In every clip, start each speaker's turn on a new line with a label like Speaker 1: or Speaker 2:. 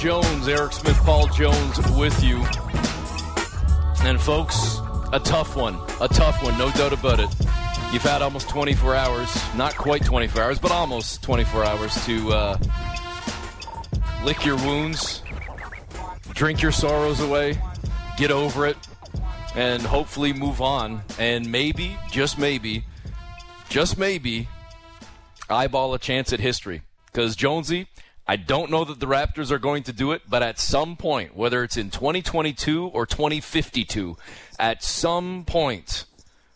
Speaker 1: Jones, Eric Smith, Paul Jones with you. And folks, a tough one. A tough one, no doubt about it. You've had almost 24 hours, not quite 24 hours, but almost 24 hours to uh, lick your wounds, drink your sorrows away, get over it, and hopefully move on. And maybe, just maybe, just maybe, eyeball a chance at history. Because, Jonesy, I don't know that the Raptors are going to do it, but at some point, whether it's in 2022 or 2052, at some point,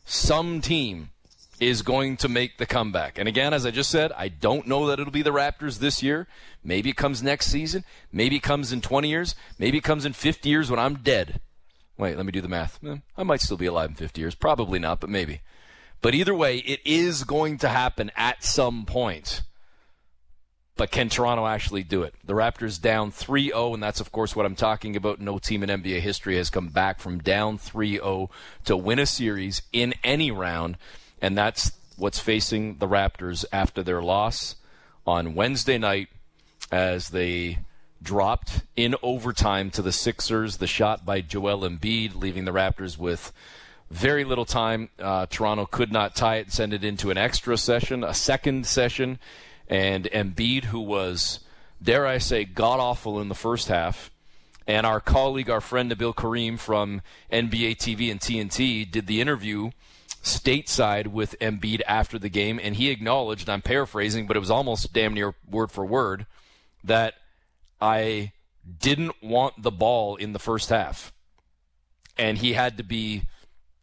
Speaker 1: some team is going to make the comeback. And again, as I just said, I don't know that it'll be the Raptors this year. Maybe it comes next season. Maybe it comes in 20 years. Maybe it comes in 50 years when I'm dead. Wait, let me do the math. Eh, I might still be alive in 50 years. Probably not, but maybe. But either way, it is going to happen at some point. But can Toronto actually do it? The Raptors down 3 0, and that's, of course, what I'm talking about. No team in NBA history has come back from down 3 0 to win a series in any round, and that's what's facing the Raptors after their loss on Wednesday night as they dropped in overtime to the Sixers. The shot by Joel Embiid, leaving the Raptors with very little time. Uh, Toronto could not tie it send it into an extra session, a second session. And Embiid, who was, dare I say, god awful in the first half, and our colleague, our friend Nabil Karim from NBA TV and TNT did the interview stateside with Embiid after the game, and he acknowledged, I'm paraphrasing, but it was almost damn near word for word, that I didn't want the ball in the first half. And he had to be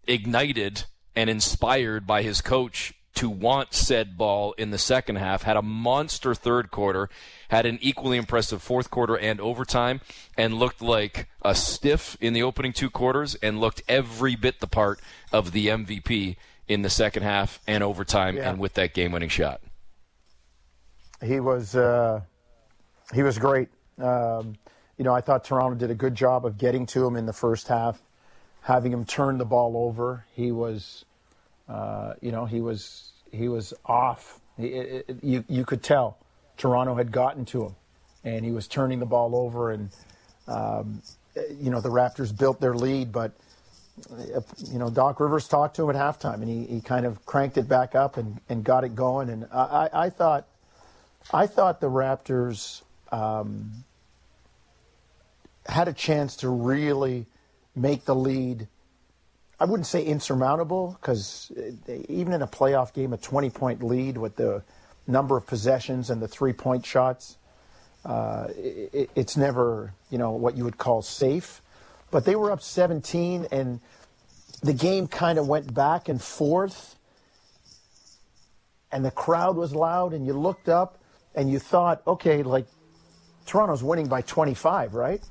Speaker 1: ignited and inspired by his coach to want said ball in the second half, had a monster third quarter, had an equally impressive fourth quarter and overtime, and looked like a stiff in the opening two quarters and looked every bit the part of the MVP in the second half and overtime yeah. and with that game winning shot.
Speaker 2: He was uh, he was great. Um, you know, I thought Toronto did a good job of getting to him in the first half, having him turn the ball over. He was, uh, you know, he was he was off. It, it, you you could tell Toronto had gotten to him, and he was turning the ball over. And um, you know, the Raptors built their lead, but you know, Doc Rivers talked to him at halftime, and he, he kind of cranked it back up and, and got it going. And I, I thought, I thought the Raptors um, had a chance to really make the lead. I wouldn't say insurmountable because even in a playoff game, a 20 point lead with the number of possessions and the three point shots, uh, it, it's never you know what you would call safe. But they were up 17, and the game kind of went back and forth, and the crowd was loud, and you looked up and you thought, okay, like Toronto's winning by 25, right?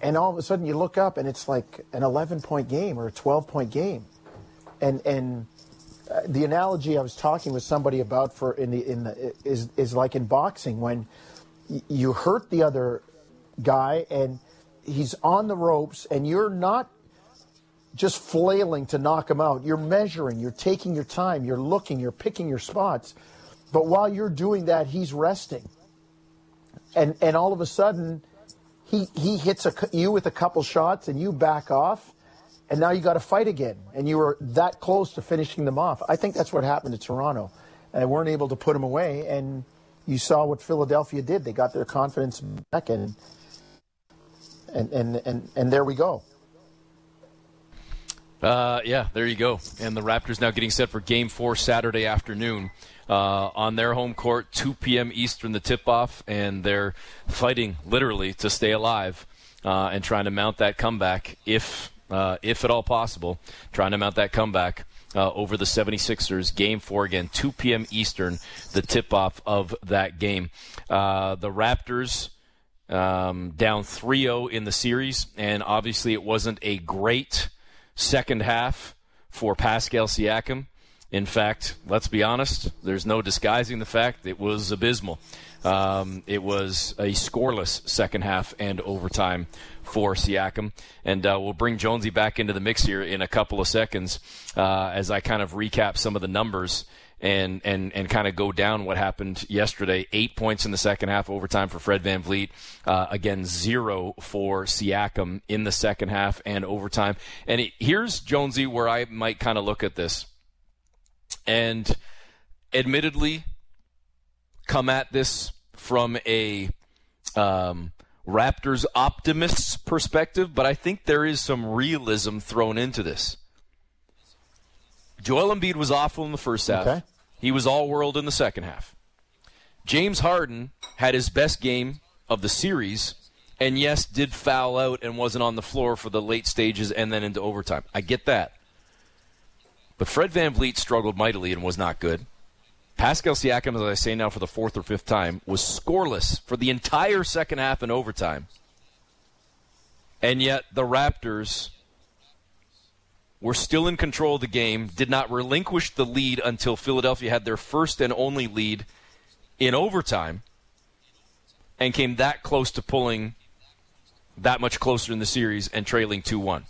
Speaker 2: And all of a sudden you look up and it's like an 11 point game or a 12 point game. And, and, uh, the analogy I was talking with somebody about for in the in the is is like in boxing when you hurt the other guy and he's on the ropes and you're not just flailing to knock him out. You're measuring, you're taking your time, you're looking, you're picking your spots. But while you're doing that, he's resting and and all of a sudden he he hits a, you with a couple shots and you back off and now you got to fight again. And you were that close to finishing them off. I think that's what happened to toronto. And they weren't able to put them away and you saw what philadelphia did. They got their confidence back and and and and, and there we go.
Speaker 1: Uh, yeah, there you go. And the Raptors now getting set for Game Four Saturday afternoon uh, on their home court, 2 p.m. Eastern, the tip-off, and they're fighting literally to stay alive uh, and trying to mount that comeback, if uh, if at all possible, trying to mount that comeback. Uh, over the 76ers. Game four again, 2 p.m. Eastern, the tip off of that game. Uh, the Raptors um, down 3 0 in the series, and obviously it wasn't a great second half for Pascal Siakam. In fact, let's be honest, there's no disguising the fact it was abysmal. Um, it was a scoreless second half and overtime for Siakam. And uh, we'll bring Jonesy back into the mix here in a couple of seconds uh, as I kind of recap some of the numbers and and and kind of go down what happened yesterday. Eight points in the second half, overtime for Fred VanVleet. Uh, again, zero for Siakam in the second half and overtime. And it, here's Jonesy where I might kind of look at this, and admittedly, come at this from a um, Raptors optimist's perspective, but I think there is some realism thrown into this. Joel Embiid was awful in the first half. Okay. He was all world in the second half. James Harden had his best game of the series, and yes, did foul out and wasn't on the floor for the late stages and then into overtime. I get that. But Fred Van VanVleet struggled mightily and was not good. Pascal Siakam, as I say now for the fourth or fifth time, was scoreless for the entire second half and overtime. And yet the Raptors were still in control of the game, did not relinquish the lead until Philadelphia had their first and only lead in overtime, and came that close to pulling that much closer in the series and trailing 2 1.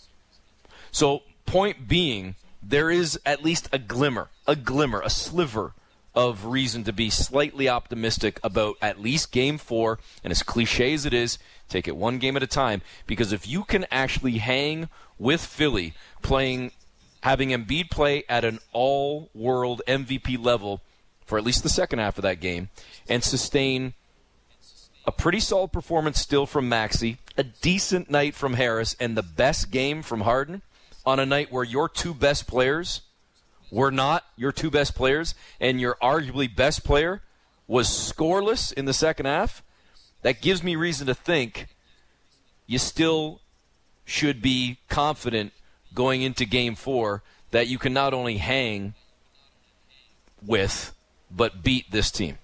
Speaker 1: So, point being, there is at least a glimmer, a glimmer, a sliver of reason to be slightly optimistic about at least game four. And as cliche as it is, take it one game at a time. Because if you can actually hang with Philly playing, having Embiid play at an all world MVP level for at least the second half of that game and sustain a pretty solid performance still from Maxey, a decent night from Harris, and the best game from Harden on a night where your two best players were not your two best players and your arguably best player was scoreless in the second half, that gives me reason to think you still should be confident going into game four that you can not only hang with, but beat this team.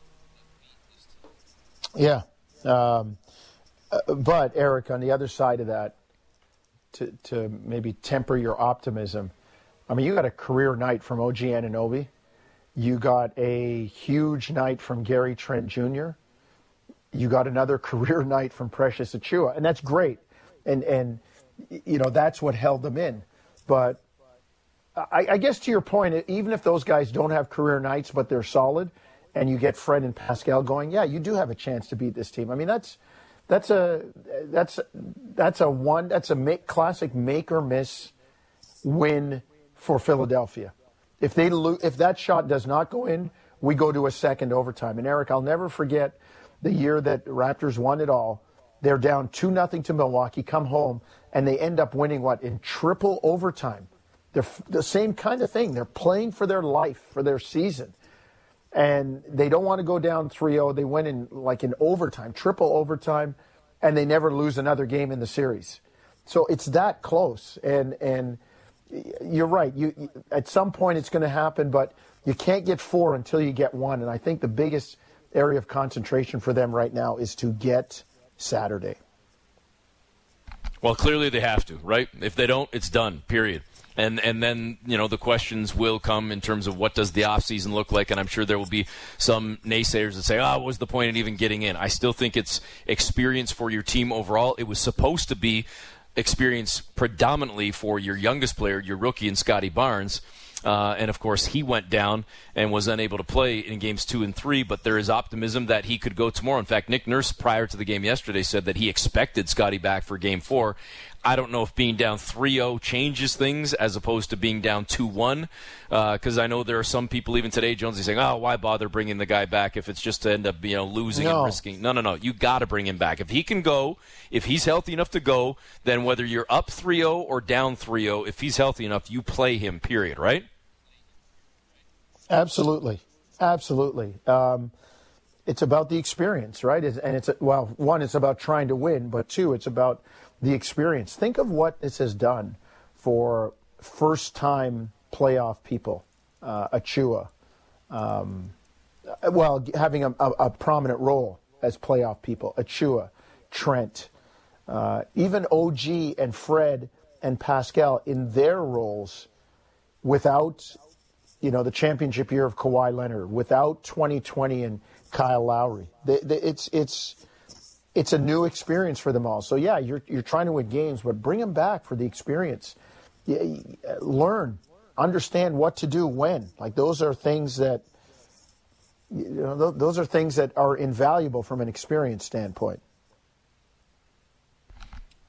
Speaker 2: Yeah. Um, uh, but, Eric, on the other side of that, to, to maybe temper your optimism, I mean, you got a career night from OG Anunoby. You got a huge night from Gary Trent Jr. You got another career night from Precious Achiuwa, and that's great. And and you know that's what held them in. But I, I guess to your point, even if those guys don't have career nights, but they're solid, and you get Fred and Pascal going, yeah, you do have a chance to beat this team. I mean, that's that's a that's that's a one that's a make, classic make or miss win for Philadelphia. If they lo- if that shot does not go in, we go to a second overtime. And Eric, I'll never forget the year that Raptors won it all. They're down two nothing to Milwaukee, come home, and they end up winning what in triple overtime. They're f- the same kind of thing. They're playing for their life, for their season. And they don't want to go down 3-0. They win in like in overtime, triple overtime, and they never lose another game in the series. So it's that close. And and you're right. You, you at some point it's going to happen, but you can't get four until you get one. And I think the biggest area of concentration for them right now is to get Saturday.
Speaker 1: Well, clearly they have to, right? If they don't, it's done. Period. And and then you know the questions will come in terms of what does the offseason look like, and I'm sure there will be some naysayers that say, "Ah, oh, what was the point in even getting in?" I still think it's experience for your team overall. It was supposed to be experience predominantly for your youngest player, your rookie, and Scottie Barnes. Uh, and of course, he went down and was unable to play in games two and three. But there is optimism that he could go tomorrow. In fact, Nick Nurse, prior to the game yesterday, said that he expected Scottie back for game four. I don't know if being down 3-0 changes things as opposed to being down 2-1 because uh, I know there are some people even today, Jonesy, saying, "Oh, why bother bringing the guy back if it's just to end up you know losing no. and risking?" No, no, no. You got to bring him back if he can go. If he's healthy enough to go, then whether you're up 3-0 or down 3-0, if he's healthy enough, you play him. Period. Right?
Speaker 2: Absolutely, absolutely. Um, it's about the experience, right? And it's well, one, it's about trying to win, but two, it's about the experience. Think of what this has done for first time playoff people, uh, Achiuwa. Um, well, having a, a, a, prominent role as playoff people, Achiuwa, Trent, uh, even OG and Fred and Pascal in their roles without, you know, the championship year of Kawhi Leonard, without 2020 and Kyle Lowry. They, they, it's, it's, it's a new experience for them all. So yeah, you're you're trying to win games, but bring them back for the experience. Learn, understand what to do when. Like those are things that you know, th- those are things that are invaluable from an experience standpoint.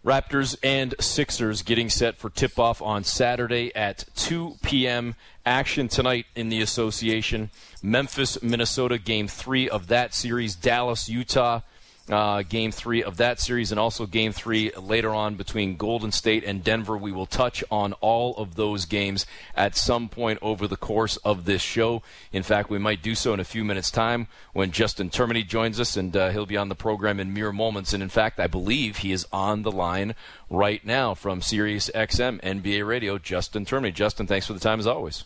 Speaker 1: Raptors and Sixers getting set for tip off on Saturday at 2 p.m. Action tonight in the association. Memphis, Minnesota, game three of that series. Dallas, Utah, uh, game three of that series, and also game three later on between Golden State and Denver. We will touch on all of those games at some point over the course of this show. In fact, we might do so in a few minutes' time when Justin Termine joins us, and uh, he'll be on the program in mere moments. And in fact, I believe he is on the line right now from Sirius XM NBA Radio. Justin Termine. Justin, thanks for the time as always.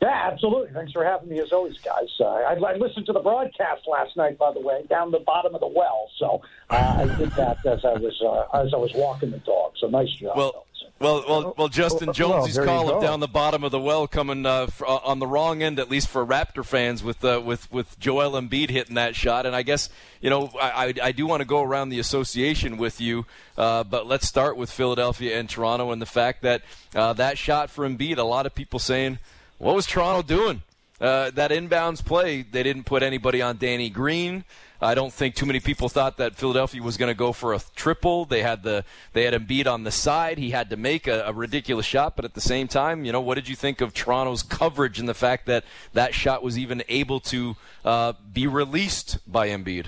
Speaker 3: Yeah, absolutely. Thanks for having me as always, guys. Uh, I, I, listened to the broadcast last night, by the way, down the bottom of the well. So uh, I did that as I was uh, as I was walking the dog. So nice job.
Speaker 1: Well, well, well, well. Justin Jones, well, call down the bottom of the well, coming uh, f- uh, on the wrong end, at least for Raptor fans, with uh, with with Joel Embiid hitting that shot. And I guess you know I, I, I do want to go around the association with you, but let's start with Philadelphia and Toronto and the fact that that shot for Embiid. A lot of people saying what was Toronto doing? Uh, that inbounds play, they didn't put anybody on Danny Green. I don't think too many people thought that Philadelphia was going to go for a triple. They had the they had Embiid on the side. He had to make a, a, ridiculous shot, but at the same time, you know, what did you think of Toronto's coverage and the fact that that shot was even able to uh, be released by Embiid?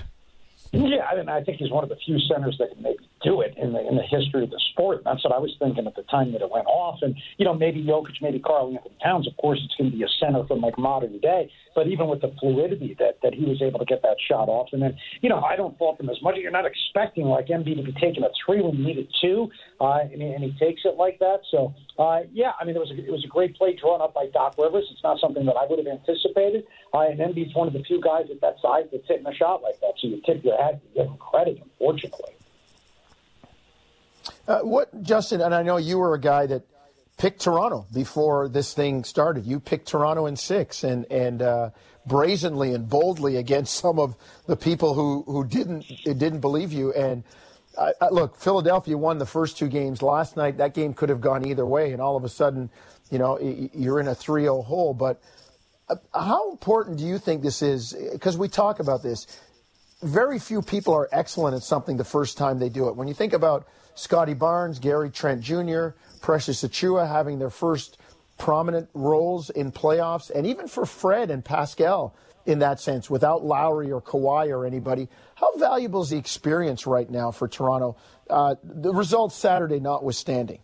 Speaker 3: Yeah, I mean, I think he's one of the few centers that can maybe do it in the in the history of the sport. That's what I was thinking at the time that it went off. And you know, maybe Jokic, maybe Karl Anthony Towns. Of course, it's going to be a center from like modern day. But even with the fluidity that that he was able to get that shot off, and then you know, I don't fault him as much. You're not expecting like Embiid to be taking a three when you needed two, uh, and, he, and he takes it like that. So uh, yeah, I mean, it was a, it was a great play drawn up by Doc Rivers. It's not something that I would have anticipated. Uh, and Embiid's one of the few guys at that size that's hitting a shot like that. So you tip your hat, you give him credit. Unfortunately.
Speaker 2: Uh, what, Justin? And I know you were a guy that picked Toronto before this thing started. You picked Toronto in six, and and uh, brazenly and boldly against some of the people who who didn't didn't believe you. And uh, look, Philadelphia won the first two games last night. That game could have gone either way, and all of a sudden, you know, you're in a 3-0 hole. But uh, how important do you think this is? Because we talk about this. Very few people are excellent at something the first time they do it. When you think about Scottie Barnes, Gary Trent Jr., Precious Achiuwa having their first prominent roles in playoffs, and even for Fred and Pascal in that sense, without Lowry or Kawhi or anybody. How valuable is the experience right now for Toronto? Uh, the results Saturday notwithstanding.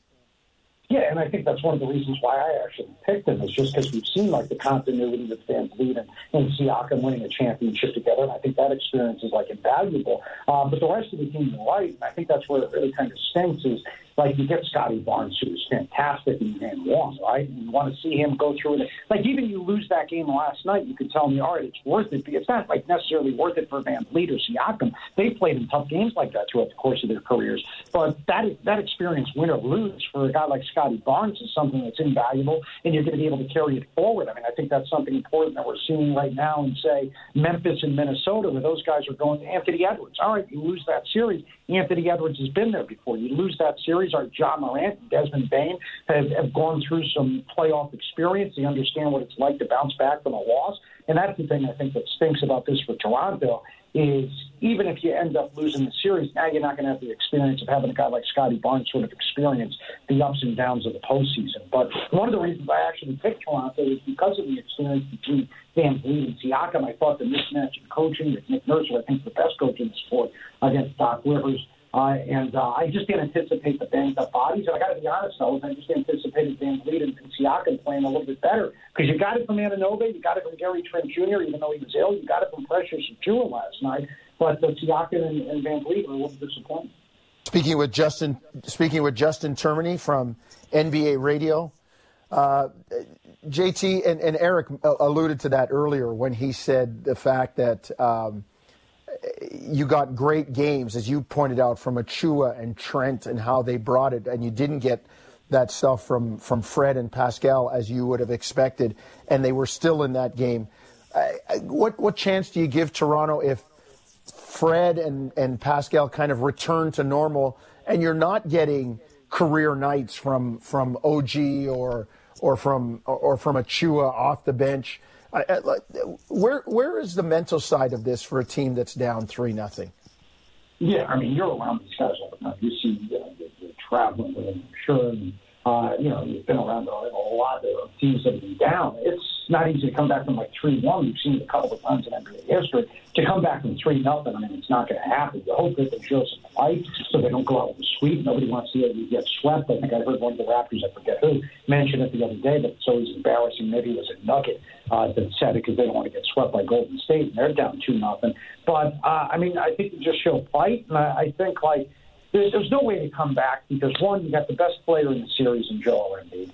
Speaker 3: Yeah, and I think that's one of the reasons why I actually picked him is just because we've seen like the continuity with VanVleet and, and Siakam winning a championship together, and I think that experience is like invaluable. Um, but the rest of the team right, and I think that's where it really kind of stinks is like you get Scottie Barnes, who's fantastic in game one, right? And you want to see him go through it. Like even you lose that game last night, you could tell me, all right, it's worth it. It's not like necessarily worth it for VanVleet or Siakam. They played in tough games like that throughout the course of their careers. But that that experience, win or lose, for a guy like Scottie Barnes is something that's invaluable, and you're going to be able to carry it forward. I mean, I think that's something important that we're seeing right now in say Memphis and Minnesota, where those guys are going. To Anthony Edwards, all right, you lose that series. Anthony Edwards has been there before. You lose that series our Ja Morant and Desmond Bane have, have gone through some playoff experience. They understand what it's like to bounce back from a loss. And that's the thing I think that stinks about this for Toronto is even if you end up losing the series, now you're not going to have the experience of having a guy like Scottie Barnes sort of experience the ups and downs of the postseason. But one of the reasons I actually picked Toronto is because of the experience between VanVleet and Siakam. I thought the mismatch in coaching with Nick Nurse, who I think is the best coach in the sport, against Doc Rivers, uh, and uh, I just didn't anticipate the banged up bodies. And I got to be honest, though, I just anticipated VanVleet and, and Siakam playing a little bit better because you got it from Anunoby, you got it from Gary Trent Jr., even though he was ill, you got it from Precious Achiuwa last night. But the Siakam and, and VanVleet were a little disappointing.
Speaker 2: Speaking with Justin, speaking with Justin Termine from NBA Radio, uh, JT and, and, Eric alluded to that earlier when he said the fact that. Um, you got great games, as you pointed out, from Achiuwa and Trent and how they brought it, and you didn't get that stuff from, from Fred and Pascal as you would have expected, and they were still in that game. what what chance do you give Toronto if Fred and, and Pascal kind of return to normal, and you're not getting career nights from from OG or or from or from Achiuwa off the bench? I, I, where where is the mental side of this for a team that's down three nothing?
Speaker 3: Yeah, I mean you're around these guys all the time. You see, you know, you're, you're traveling with them, sure. And, uh, you know, you've been around a, a lot of teams that have been down. It's not easy to come back from like three one. We've seen it a couple of times in NBA history. To come back from three nothing, I mean, it's not going to happen. You hope that they show some fight so they don't go out with a sweep. Nobody wants to see you get swept. I think I heard one of the Raptors, I forget who, mention it the other day that it's always embarrassing. Maybe it was a Nugget uh, that said it because they don't want to get swept by Golden State, and they're down two nothing. But uh, I mean, I think you just show fight, and I, I think like there's, there's no way to come back because one, you got the best player in the series in Joel Embiid.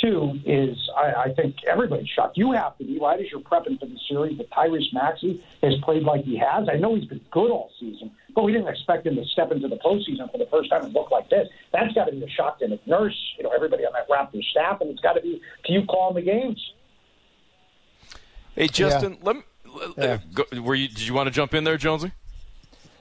Speaker 3: Two is I, I think everybody's shocked. You have to be right as you're prepping for the series that Tyrese Maxey has played like he has. I know he's been good all season, but we didn't expect him to step into the postseason for the first time and look like this. That's got to be a shock to Nick Nurse, you know, everybody on that Raptors staff, and it's got to be to you calling the games.
Speaker 1: Hey, Justin, yeah. let me. Uh, yeah. Go, were you? Did you want to jump in there, Jonesy?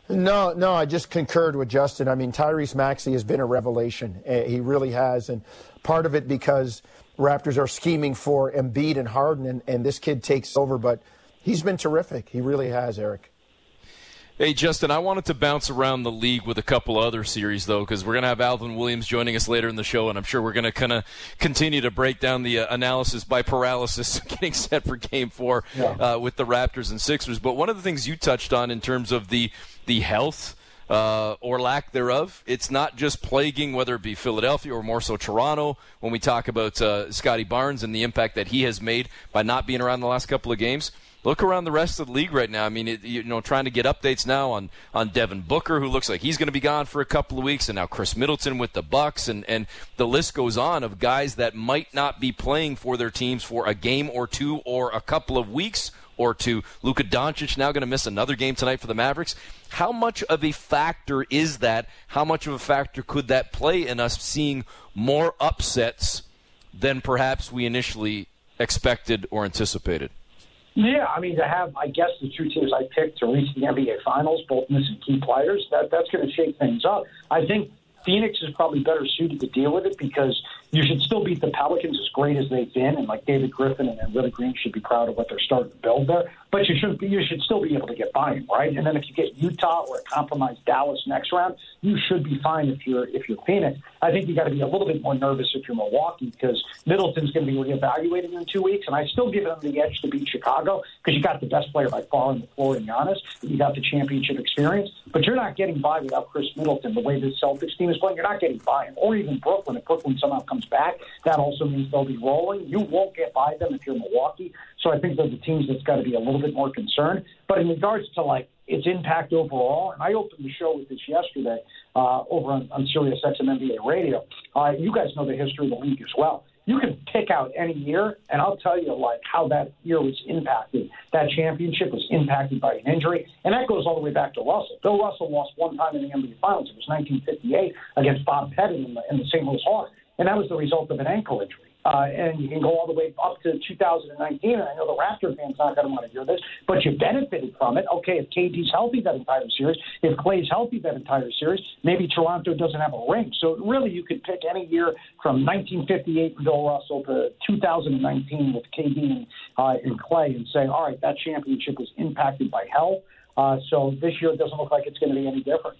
Speaker 2: No, no, I just concurred with Justin. I mean, Tyrese Maxey has been a revelation. Eh, he really has. And part of it because Raptors are scheming for Embiid and Harden, and, and this kid takes over. But he's been terrific. He really has, Eric.
Speaker 1: Hey, Justin, I wanted to bounce around the league with a couple other series, though, because we're going to have Alvin Williams joining us later in the show, and I'm sure we're going to kind of continue to break down the uh, analysis by paralysis getting set for game four yeah. uh, with the Raptors and Sixers. But one of the things you touched on in terms of the, the health uh, or lack thereof. It's not just plaguing whether it be Philadelphia or more so Toronto when we talk about uh, Scottie Barnes and the impact that he has made by not being around the last couple of games look around the rest of the league right now. I mean, it, you know, trying to get updates now on on Devin Booker, who looks like he's going to be gone for a couple of weeks, and now Khris Middleton with the Bucks, and and the list goes on of guys that might not be playing for their teams for a game or two or a couple of weeks or two. Luka Doncic now going to miss another game tonight for the Mavericks. How much of a factor is that? How much of a factor could that play in us seeing more upsets than perhaps we initially expected or anticipated?
Speaker 3: Yeah, I mean to have, I guess the two teams I picked to reach the NBA Finals, both missing key players, that that's going to shake things up. I think Phoenix is probably better suited to deal with it because you should still beat the Pelicans as great as they've been, and like David Griffin and, and Willie Green should be proud of what they're starting to build there. But you should be, you should still be able to get by them, right? And then if you get Utah or a compromised Dallas next round, you should be fine if you're if you're Phoenix. I think you got to be a little bit more nervous if you're Milwaukee because Middleton's going to be reevaluated in two weeks, and I still give them the edge to beat Chicago because you got the best player by far on the floor in Giannis. You got the championship experience, but you're not getting by without Khris Middleton. The way the Celtics team is playing, you're not getting by him, or even Brooklyn. If Brooklyn somehow comes back, that also means they'll be rolling. You won't get by them if you're Milwaukee. So I think they're the teams that's got to be a little bit more concerned. But in regards to like its impact overall, and I opened the show with this yesterday uh, over on, on Sirius XM NBA Radio. Uh, you guys know the history of the league as well. You can pick out any year, and I'll tell you like how that year was impacted. That championship was impacted by an injury, and that goes all the way back to Russell. Bill Russell lost one time in the NBA Finals. It was 1958 against Bob Pettit in the, in the St. Louis Hawks and that was the result of an ankle injury. Uh, and you can go all the way up to 2019. And I know the Raptor fans not going to want to hear this, but you benefited from it. Okay, if KD's healthy that entire series, if Klay's healthy that entire series, maybe Toronto doesn't have a ring. So really, you could pick any year from 1958 with Bill Russell to 2019 with KD and, uh, and Klay and say, all right, that championship was impacted by health. Uh, so this year doesn't look like it's going to be any different.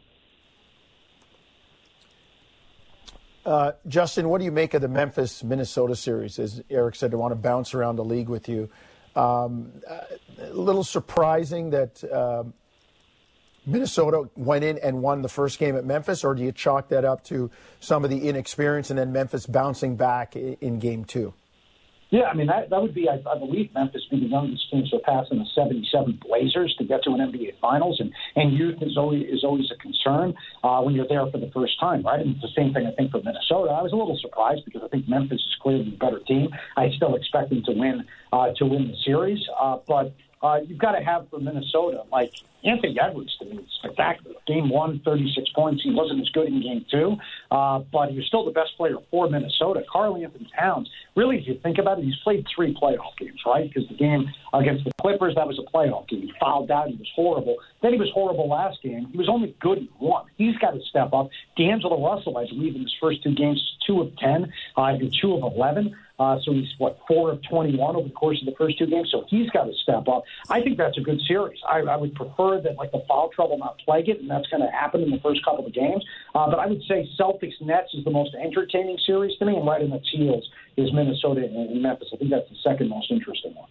Speaker 2: Uh, Justin, what do you make of the Memphis Minnesota series? As Eric said, I want to bounce around the league with you. Um, a little surprising that uh, Minnesota went in and won the first game at Memphis, or do you chalk that up to some of the inexperience and then Memphis bouncing back in game two?
Speaker 3: Yeah, I mean, that, that would be, I, I believe, Memphis be the youngest team surpassing the 77 Blazers to get to an NBA Finals. And, and youth is always, is always a concern uh, when you're there for the first time, right? And it's the same thing, I think, for Minnesota. I was a little surprised because I think Memphis is clearly the better team. I still expect them to win, uh, to win the series. Uh, but uh, you've got to have for Minnesota, like Anthony Edwards to me, is spectacular. Game one, 36 points. He wasn't as good in game two, uh, but he was still the best player for Minnesota. Karl-Anthony Towns, really, if you think about it, he's played three playoff games, right? Because the game against the Clippers, that was a playoff game. He fouled out. He was horrible. Then he was horrible last game. He was only good in one. He's got to step up. D'Angelo Russell, I believe, in his first two games, two of 10 uh, and two of 11. Uh, so he's what four of 21 over the course of the first two games. So he's got to step up. I think that's a good series. I, I would prefer that like the foul trouble not plague it, and that's going to happen in the first couple of games. Uh, but I would say Celtics Nets is the most entertaining series to me, and right in the heels is Minnesota and Memphis. I think that's the second most interesting one.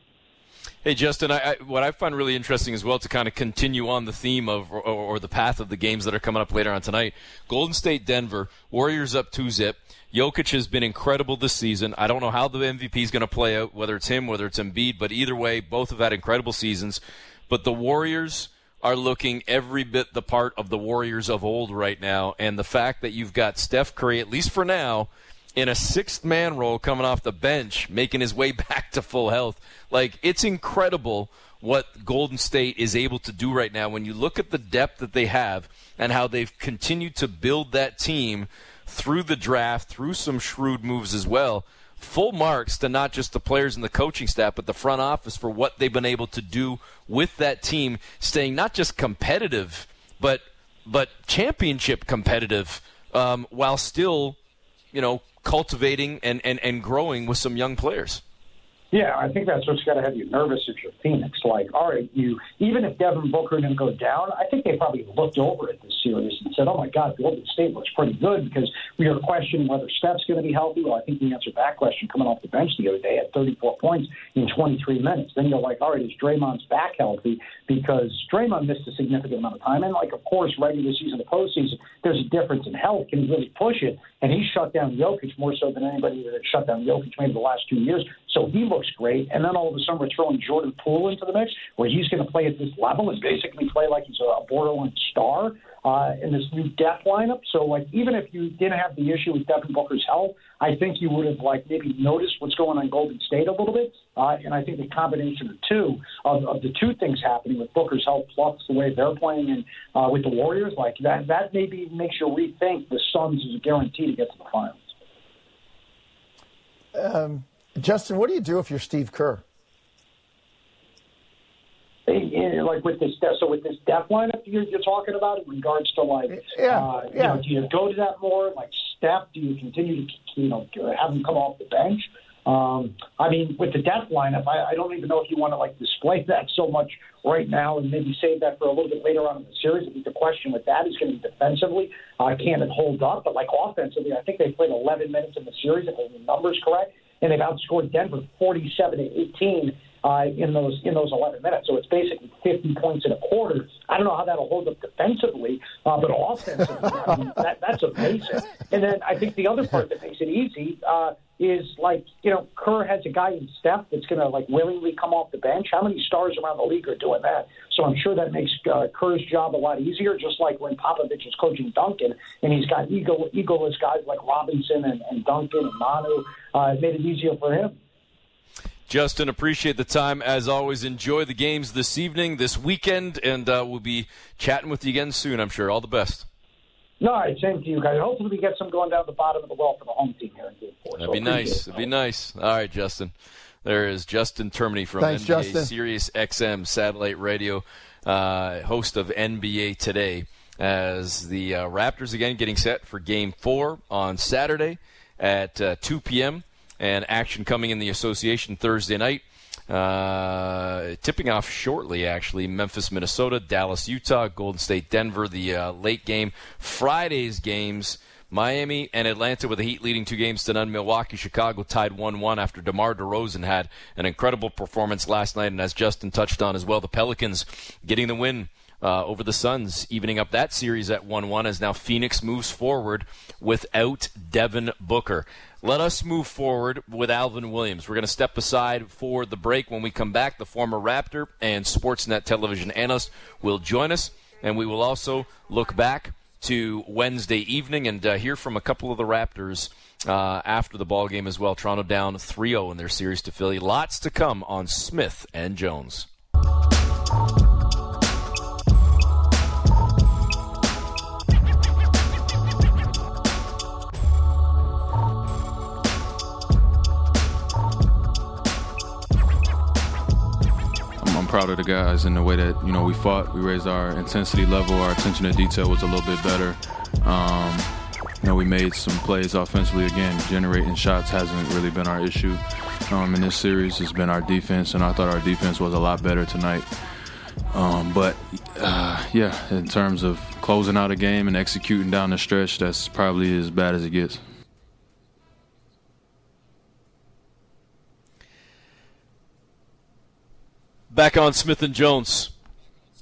Speaker 1: Hey, Justin, I, I, what I find really interesting as well to kind of continue on the theme of or, or, the path of the games that are coming up later on tonight. Golden State, Denver, Warriors up two zip. Jokic has been incredible this season. I don't know how the MVP is going to play out, whether it's him, whether it's Embiid, but either way, both have had incredible seasons. But the Warriors are looking every bit the part of the Warriors of old right now, and the fact that you've got Steph Curry, at least for now, in a sixth man role coming off the bench, making his way back to full health. Like, it's incredible what Golden State is able to do right now when you look at the depth that they have and how they've continued to build that team through the draft, through some shrewd moves as well. Full marks to not just the players and the coaching staff, but the front office for what they've been able to do with that team, staying not just competitive, but but championship competitive, um, while still, you know, cultivating and, and, and growing with some young players.
Speaker 3: Yeah, I think that's what's got to have you nervous if you're Phoenix. Like, all right, you even if Devin Booker didn't go down, I think they probably looked over at this series and said, "Oh my God, Golden State looks pretty good." Because we are questioning whether Steph's going to be healthy. Well, I think we answered that question coming off the bench the other day at 34 points in 23 minutes. Then you're like, all right, is Draymond's back healthy? Because Draymond missed a significant amount of time, and like, of course, regular season to postseason, there's a difference in health. Can he really push it? And he shut down Jokic more so than anybody that shut down Jokic maybe the last two years. So he looks great. And then all of a sudden we're throwing Jordan Poole into the mix where he's going to play at this level and basically play like he's a borderline star uh, in this new death lineup. So like even if you didn't have the issue with Devin Booker's health, I think you would have like maybe noticed what's going on in Golden State a little bit. Uh, and I think the combination of two of, of the two things happening with Booker's health plus the way they're playing and uh, with the Warriors, like that that maybe makes you rethink the Suns is a guarantee to get to the finals.
Speaker 2: Um, Justin, what do you do if you're Steve Kerr?
Speaker 3: like with this, so with this death lineup you're, you're talking about in regards to like,
Speaker 2: yeah, uh, yeah.
Speaker 3: You know, do you go to that more? Like Steph, do you continue to you know have him come off the bench? Um, I mean, with the death lineup, I, I don't even know if you want to like display that so much right now and maybe save that for a little bit later on in the series. I think the question with that is going to be defensively. Uh, can it hold up? But like offensively, I think they played 11 minutes in the series, if the numbers correct, and they've outscored Denver 47 to 18 uh, in those in those 11 minutes. So it's basically 50 points in a quarter. I don't know how that'll hold up defensively, uh, but offensively, I mean, that, that's amazing. And then I think the other part that makes it easy uh, is like you know Kerr has a guy in Steph that's going to like willingly come off the bench. How many stars around the league are doing that? So I'm sure that makes uh, Kerr's job a lot easier. Just like when Popovich is coaching Duncan, and he's got ego egoless guys like Robinson and, and Duncan and Manu, uh, it made it easier for him.
Speaker 1: Justin, appreciate the time. As always, enjoy the games this evening, this weekend, and uh, we'll be chatting with you again soon, I'm sure. All the best.
Speaker 3: No, all right, same to you guys. Hopefully, we get some going down the bottom of the well for the home team here in Game 4.
Speaker 1: That'd so be nice. That'd be nice. All right, Justin. There is Justin Termine from
Speaker 2: Thanks,
Speaker 1: NBA
Speaker 2: Justin.
Speaker 1: Sirius XM Satellite Radio, uh, host of NBA Today. As the uh, Raptors again getting set for Game Four on Saturday at uh, 2 p.m and action coming in the association Thursday night. Uh, tipping off shortly, actually. Memphis, Minnesota, Dallas, Utah, Golden State, Denver, the uh, late game. Friday's games. Miami and Atlanta with the Heat leading two games to none. Milwaukee, Chicago tied 1 1 after DeMar DeRozan had an incredible performance last night. And as Justin touched on as well, the Pelicans getting the win uh, over the Suns, evening up that series at 1 1 as now Phoenix moves forward without Devin Booker. Let us move forward with Alvin Williams. We're going to step aside for the break. When we come back, the former Raptor and Sportsnet television analyst will join us, and we will also look back to Wednesday evening and uh, hear from a couple of the Raptors uh, after the ball game as well. Toronto down 3-0 in their series to Philly. Lots to come on Smith and Jones.
Speaker 4: Proud of the guys and the way that you know we fought. We raised our intensity level. Our attention to detail was a little bit better. Um, you know, we made some plays offensively. Again, generating shots hasn't really been our issue um, in this series. It's been our defense, and I thought our defense was a lot better tonight. Um, but uh, yeah, in terms of closing out a game and executing down the stretch, that's probably as bad as it gets.
Speaker 1: Back on Smith and Jones.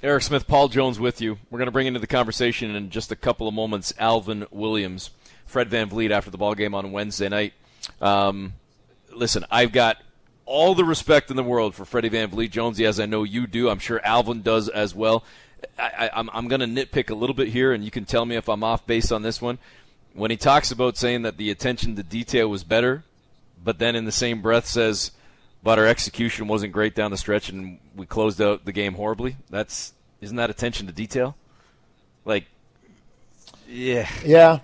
Speaker 1: Eric Smith, Paul Jones with you. We're going to bring into the conversation in just a couple of moments Alvin Williams, Fred VanVleet after the ball game on Wednesday night. Um, listen, I've got all the respect in the world for Freddie VanVleet, Jonesy, as I know you do. I'm sure Alvin does as well. I, am I'm, I'm going to nitpick a little bit here, and you can tell me if I'm off base on this one. When he talks about saying that the attention to detail was better, but then in the same breath says – but our execution wasn't great down the stretch, and we closed out the game horribly. That's isn't that attention to detail? Like, yeah,
Speaker 2: yeah.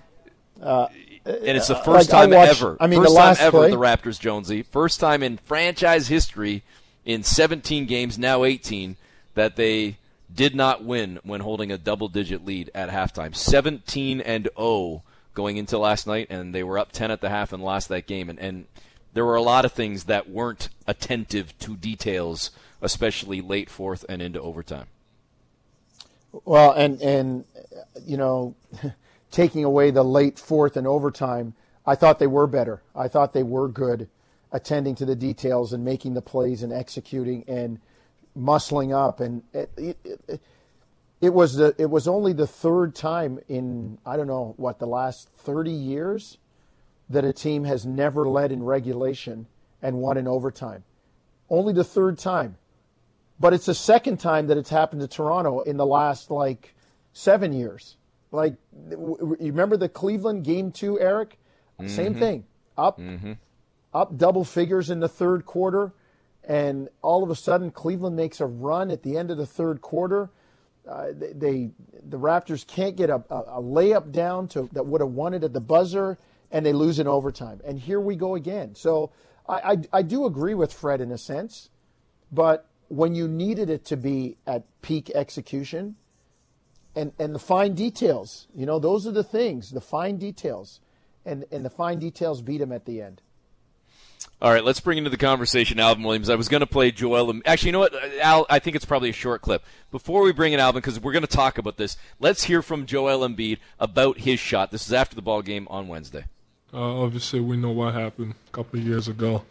Speaker 2: Uh,
Speaker 1: and it's the first like time watched, ever. I mean, first time ever play. the Raptors, Jonesy. First time in franchise history in 17 games, now 18, that they did not win when holding a double-digit lead at halftime. 17 and 0 going into last night, and they were up 10 at the half and lost that game. And, and there were a lot of things that weren't attentive to details, especially late fourth and into overtime.
Speaker 2: Well, and and you know, taking away the late fourth and overtime, I thought they were better. I thought they were good, attending to the details and making the plays and executing and muscling up. And it, it, it, it was the it was only the third time in I don't know what the last thirty years that a team has never led in regulation and won in overtime. Only the third time. But it's the second time that it's happened to Toronto in the last like seven years. Like, you remember the Cleveland game two, Eric? Mm-hmm. Same thing. Up, mm-hmm. up double figures in the third quarter, and all of a sudden Cleveland makes a run at the end of the third quarter. Uh, they, they, the Raptors can't get a, a, a layup down to that would have won it at the buzzer and they lose in overtime. And here we go again. So I, I, I do agree with Fred in a sense, but when you needed it to be at peak execution and, and the fine details, you know, those are the things, the fine details. And, and the fine details beat him at the end.
Speaker 1: All right, let's bring into the conversation Alvin Williams. I was going to play Joel. Actually, you know what, Al? I think it's probably a short clip. Before we bring in Alvin, because we're going to talk about this, let's hear from Joel Embiid about his shot. This is after the ball game on Wednesday.
Speaker 5: Uh, obviously, we know what happened a couple of years ago.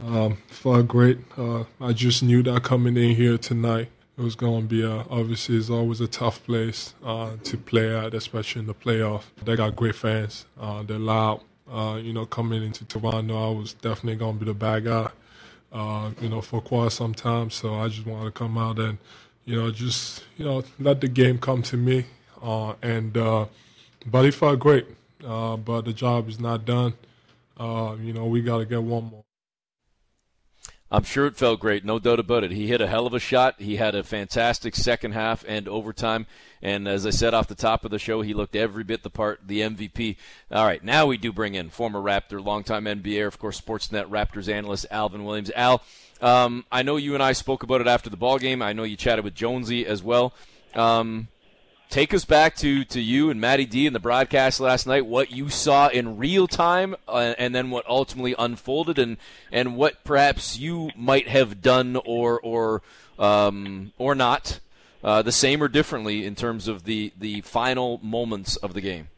Speaker 5: Um, felt great. Uh, I just knew that coming in here tonight, it was going to be a, obviously it's always a tough place uh, to play at, especially in the playoff. They got great fans. Uh, they're loud. Uh, you know, coming into Toronto, I was definitely going to be the bad guy. Uh, you know, for quite some time. So I just wanted to come out and, you know, just you know let the game come to me. And but it felt great uh, but the job is not done. Uh, you know, we got to get one more.
Speaker 1: I'm sure it felt great, no doubt about it. He hit a hell of a shot. He had a fantastic second half and overtime. And as I said off the top of the show, he looked every bit the part, the MVP. All right, now we do bring in former Raptor, longtime NBA, of course, Sportsnet Raptors analyst Alvin Williams. Al, um, I know you and I spoke about it after the ball game. I know you chatted with Jonesy as well. Um, take us back to, to you and Matty D in the broadcast last night, what you saw in real time, uh, and then what ultimately unfolded, and, and what perhaps you might have done or or um, or not, uh, the same or differently in terms of the, the final moments of the game.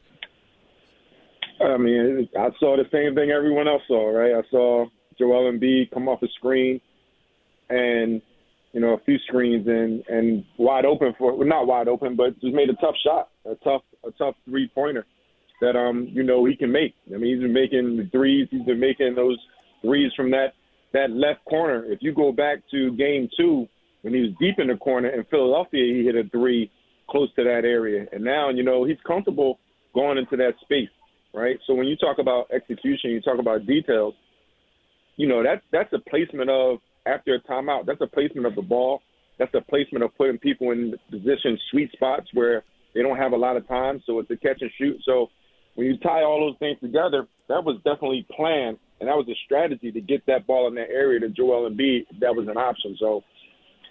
Speaker 6: I mean, I saw the same thing everyone else saw, right? I saw Joel Embiid come off the screen and you know, a few screens and and wide open for well, not wide open, but just made a tough shot, a tough a tough three pointer that um you know he can make. I mean, he's been making the threes. He's been making those threes from that that left corner. If you go back to game two when he was deep in the corner in Philadelphia, he hit a three close to that area, and now you know he's comfortable going into that space, right? So when you talk about execution, you talk about details. You know that that's a placement of after a timeout. That's a placement of the ball. That's a placement of putting people in position sweet spots where they don't have a lot of time. So it's a catch and shoot. So when you tie all those things together, that was definitely planned, and that was a strategy to get that ball in that area to Joel Embiid. That was an option. So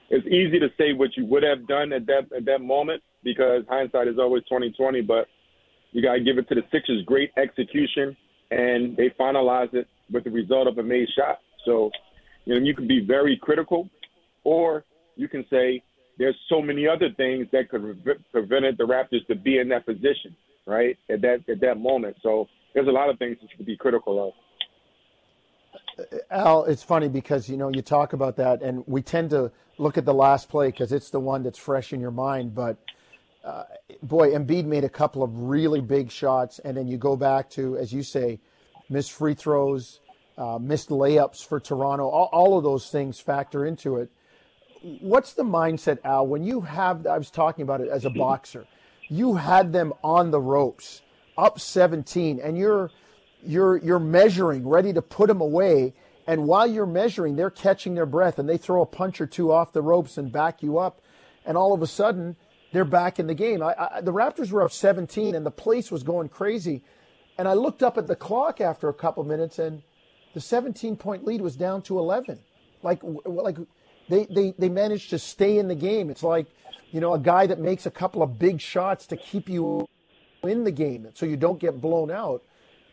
Speaker 6: it's easy to say what you would have done at that at that moment because hindsight is always twenty twenty. But You got to give it to the Sixers' great execution, and they finalized it with the result of a made shot. So, you know, you can be very critical, or you can say there's so many other things that could have prevented the Raptors to be in that position, right? At that at that moment. So there's a lot of things that you could be critical of.
Speaker 2: Al, it's funny because you know you talk about that, and we tend to look at the last play because it's the one that's fresh in your mind. But uh, boy, Embiid made a couple of really big shots, and then you go back to, as you say, missed free throws, uh, missed layups for Toronto. All, all of those things factor into it. What's the mindset, Al, when you have? I was talking about it as a boxer. You had them on the ropes, up 17, and you're you're you're measuring, ready to put them away. And while you're measuring, they're catching their breath and they throw a punch or two off the ropes and back you up. And all of a sudden, they're back in the game. I, I, the Raptors were up 17 and the place was going crazy. And I looked up at the clock after a couple minutes and the 17 point lead was down to 11. Like, like they, they, they managed to stay in the game. It's like, you know, a guy that makes a couple of big shots to keep you in the game so you don't get blown out.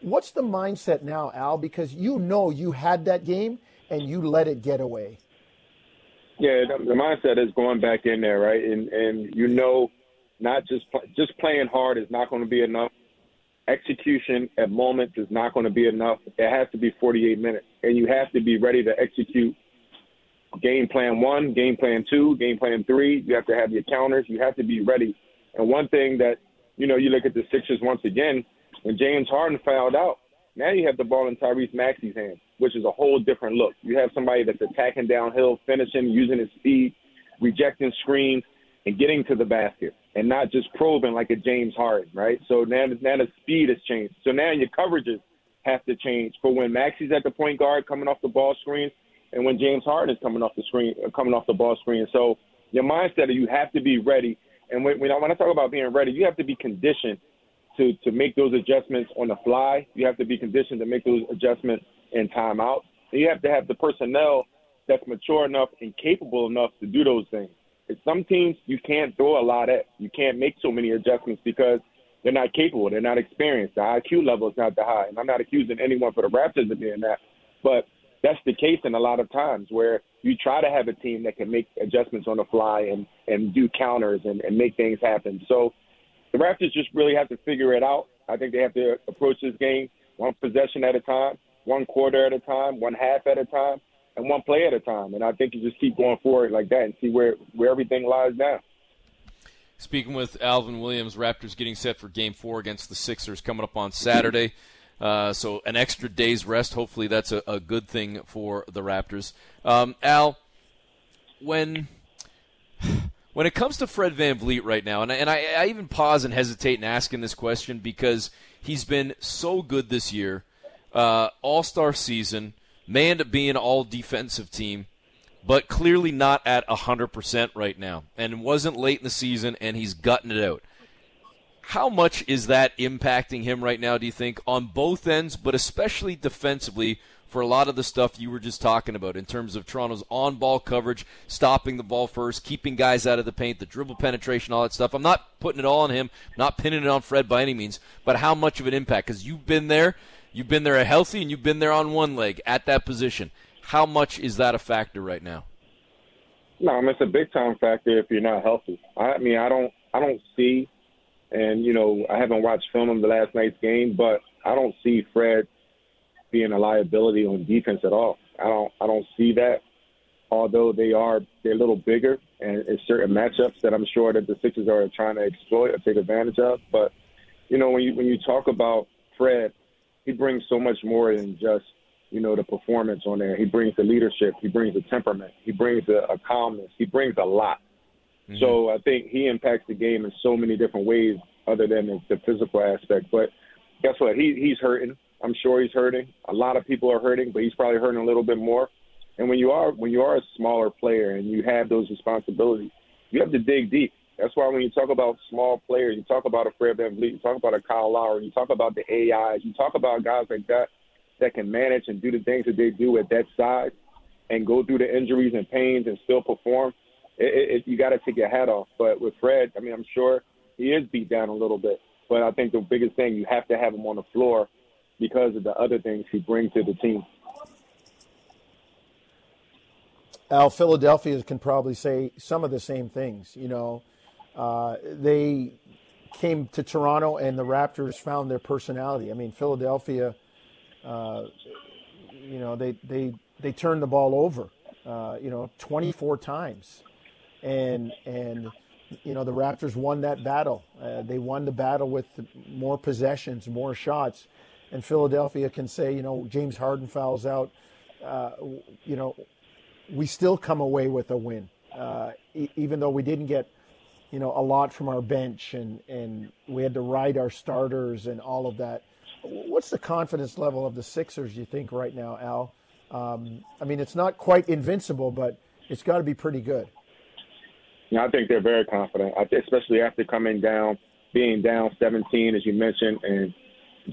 Speaker 2: What's the mindset now, Al? Because you know you had that game and you let it get away.
Speaker 6: Yeah, the mindset is going back in there, right? And and you know, not just just playing hard is not going to be enough. Execution at moments is not going to be enough. It has to be 48 minutes, and you have to be ready to execute game plan one, game plan two, game plan three. You have to have your counters. You have to be ready. And one thing that you know, you look at the Sixers once again when James Harden fouled out, now you have the ball in Tyrese Maxey's hands, which is a whole different look. You have somebody that's attacking downhill, finishing, using his speed, rejecting screens, and getting to the basket, and not just probing like a James Harden, right? So now, now the speed has changed. So now your coverages have to change for when Maxey's at the point guard coming off the ball screen, and when James Harden is coming off the screen, uh, coming off the ball screen. So your mindset you have to be ready. And when, when I, when I talk about being ready, you have to be conditioned to to make those adjustments on the fly. You have to be conditioned to make those adjustments in timeout. You have to have the personnel that's mature enough and capable enough to do those things. Some teams you can't throw a lot at. You can't make so many adjustments because they're not capable. They're not experienced. The IQ level is not that high. And I'm not accusing anyone for the Raptors of being that, but that's the case in a lot of times where you try to have a team that can make adjustments on the fly and and do counters and, and make things happen. So the Raptors just really have to figure it out. I think they have to approach this game one possession at a time, one quarter at a time, one half at a time, and one play at a time. And I think you just keep going forward like that and see where where everything lies now.
Speaker 1: Speaking with Alvin Williams, Raptors getting set for Game Four against the Sixers coming up on Saturday. Uh, so an extra day's rest. Hopefully, that's a, a good thing for the Raptors. Um, Al, when when it comes to Fred VanVleet right now, and, and I, I even pause and hesitate in asking this question because he's been so good this year, uh, All Star season, may end up being all defensive team, but clearly not at 100% right now. And it wasn't late in the season, and he's gutting it out. How much is that impacting him right now, do you think, on both ends, but especially defensively for a lot of the stuff you were just talking about in terms of Toronto's on ball coverage, stopping the ball first, keeping guys out of the paint, the dribble penetration, all that stuff. I'm not putting it all on him, not pinning it on Fred by any means, but how much of an impact? Because you've been there, you've been there healthy, and you've been there on one leg at that position. How much is that a factor right now?
Speaker 6: No, I mean, it's a big time factor if you're not healthy. I mean, I don't, I don't see, and you know, I haven't watched film of the last night's game, but I don't see Fred being a liability on defense at all. I don't I don't see that. Although they are they're a little bigger and it's certain matchups that I'm sure that the Sixers are trying to exploit or take advantage of. But you know when you when you talk about Fred, he brings so much more than just you know the performance on there. He brings the leadership. He brings the temperament. He brings a, a calmness. He brings a lot. Mm-hmm. So I think he impacts the game in so many different ways other than the, the physical aspect. But guess what? He he's hurting. I'm sure he's hurting. A lot of people are hurting, but he's probably hurting a little bit more. And when you are when you are a smaller player and you have those responsibilities, you have to dig deep. That's why when you talk about small players, you talk about a Fred VanVleet, you talk about a Kyle Lowry, you talk about the AIs, you talk about guys like that that can manage and do the things that they do at that size and go through the injuries and pains and still perform. It, it, you got to take your hat off. But with Fred, I mean, I'm sure he is beat down a little bit But I think the biggest thing you have to have him on the floor because of the other things he brings to the team.
Speaker 2: Al, Philadelphia can probably say some of the same things. You know, uh, they came to Toronto and the Raptors found their personality. I mean, Philadelphia, uh, you know, they, they, they turned the ball over, uh, you know, 24 times. And, and, you know, the Raptors won that battle. Uh, they won the battle with more possessions, more shots. And Philadelphia can say, you know, James Harden fouls out. Uh, you know, we still come away with a win, uh, e- even though we didn't get you know, a lot from our bench and, and we had to ride our starters and all of that. What's the confidence level of the Sixers, you think, right now, Al? Um, I mean, it's not quite invincible, but it's got to be pretty good.
Speaker 6: Yeah, I think they're very confident, especially after coming down, being down 17, as you mentioned, and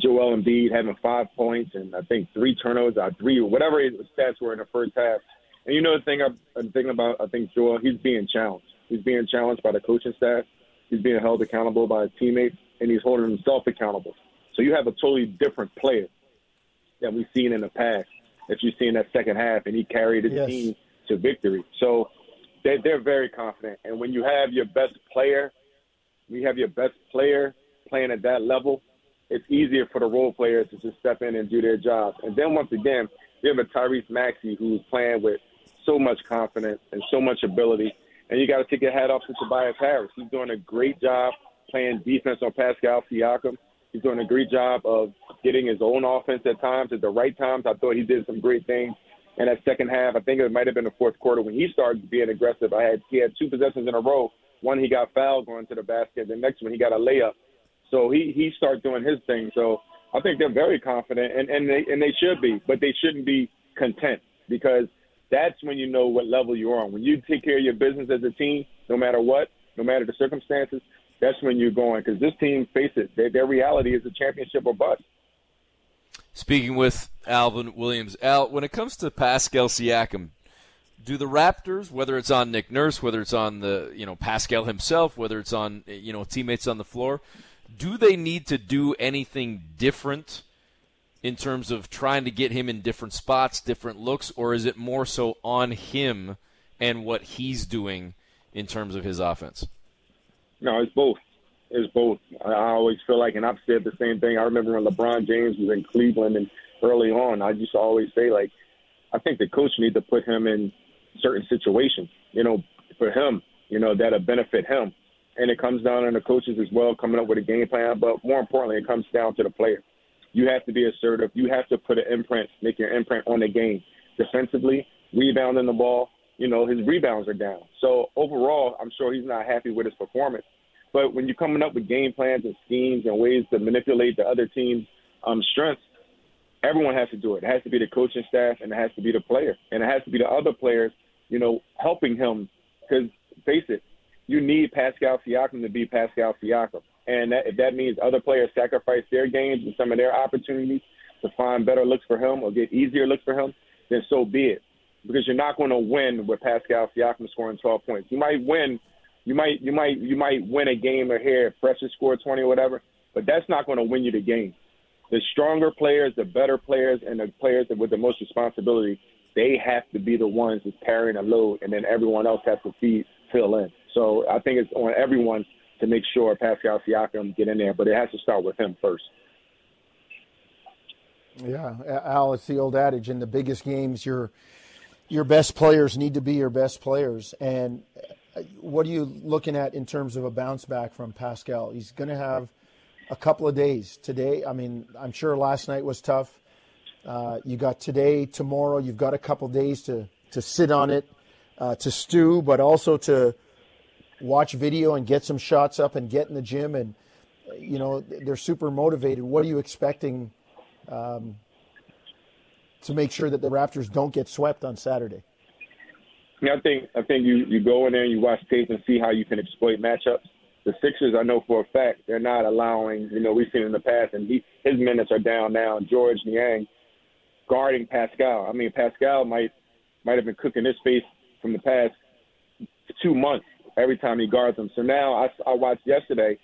Speaker 6: Joel Embiid having five points and I think three turnovers, or three, whatever his stats were in the first half. And you know the thing I'm, I'm thinking about, I think Joel, he's being challenged. He's being challenged by the coaching staff. He's being held accountable by his teammates, and he's holding himself accountable. So you have a totally different player that we've seen in the past that you see in that second half, and he carried his yes. team to victory. So they're, they're very confident. And when you have your best player, we have your best player playing at that level, it's easier for the role players to just step in and do their job. And then once again, you have a Tyrese Maxey who's playing with so much confidence and so much ability and you got to take your hat off to Tobias Harris. He's doing a great job playing defense on Pascal Siakam. He's doing a great job of getting his own offense at times, at the right times. I thought he did some great things. And that second half, I think it might have been the fourth quarter when he started being aggressive. I had he had two possessions in a row. One he got fouled going to the basket. The next one he got a layup. So he he started doing his thing. So I think they're very confident, and and they and they should be, but they shouldn't be content because that's when you know what level you're on. When you take care of your business as a team, no matter what, no matter the circumstances, that's when you're going. Because this team, face it, their, their reality is a championship or bust.
Speaker 1: Speaking with Alvin Williams, Al, when it comes to Pascal Siakam, do the Raptors, whether it's on Nick Nurse, whether it's on the you know Pascal himself, whether it's on you know teammates on the floor, do they need to do anything different? In terms of trying to get him in different spots, different looks, or is it more so on him and what he's doing in terms of his offense?
Speaker 6: No, it's both. It's both. I always feel like, and I've said the same thing. I remember when LeBron James was in Cleveland and early on, I used to always say, like, I think the coach need to put him in certain situations, you know, for him, you know, that'll benefit him. And it comes down to the coaches as well, coming up with a game plan. But more importantly, it comes down to the player you have to be assertive. You have to put an imprint, make your imprint on the game. Defensively, rebounding the ball, you know, his rebounds are down. So overall, I'm sure he's not happy with his performance. But when you're coming up with game plans and schemes and ways to manipulate the other team's um, strengths, everyone has to do it. It has to be the coaching staff and it has to be the player. And it has to be the other players, you know, helping him. Because face it, you need Pascal Siakam to be Pascal Siakam. And that, if that means other players sacrifice their games and some of their opportunities to find better looks for him or get easier looks for him, then so be it. Because you're not going to win with Pascal Siakam scoring 12 points. You might win, you might, you might, you might win a game or here, Precious score 20 or whatever, but that's not going to win you the game. The stronger players, the better players, and the players with the most responsibility, they have to be the ones that's carrying the load, and then everyone else has to feed, fill in. So I think it's on everyone to make sure Pascal Siakam get in there, but it has to start with him first.
Speaker 2: Yeah, Al, it's the old adage: in the biggest games, your your best players need to be your best players. And uh, what are you looking at in terms of a bounce back from Pascal? He's going to have a couple of days today. I mean, I'm sure last night was tough. Uh, you got today, tomorrow. You've got a couple days to to sit on it, uh, to stew, but also to watch video and get some shots up and get in the gym and you know they're super motivated. What are you expecting um, to make sure that the Raptors don't get swept on Saturday?
Speaker 6: I think I think you you go in there and you watch tape and see how you can exploit matchups. The Sixers, I know for a fact, they're not allowing. You know, we've seen in the past, and he, his minutes are down now. Georges Niang guarding Pascal. I mean, Pascal might might have been cooking his face from the past two months every time he guards him. So now I, I watched yesterday,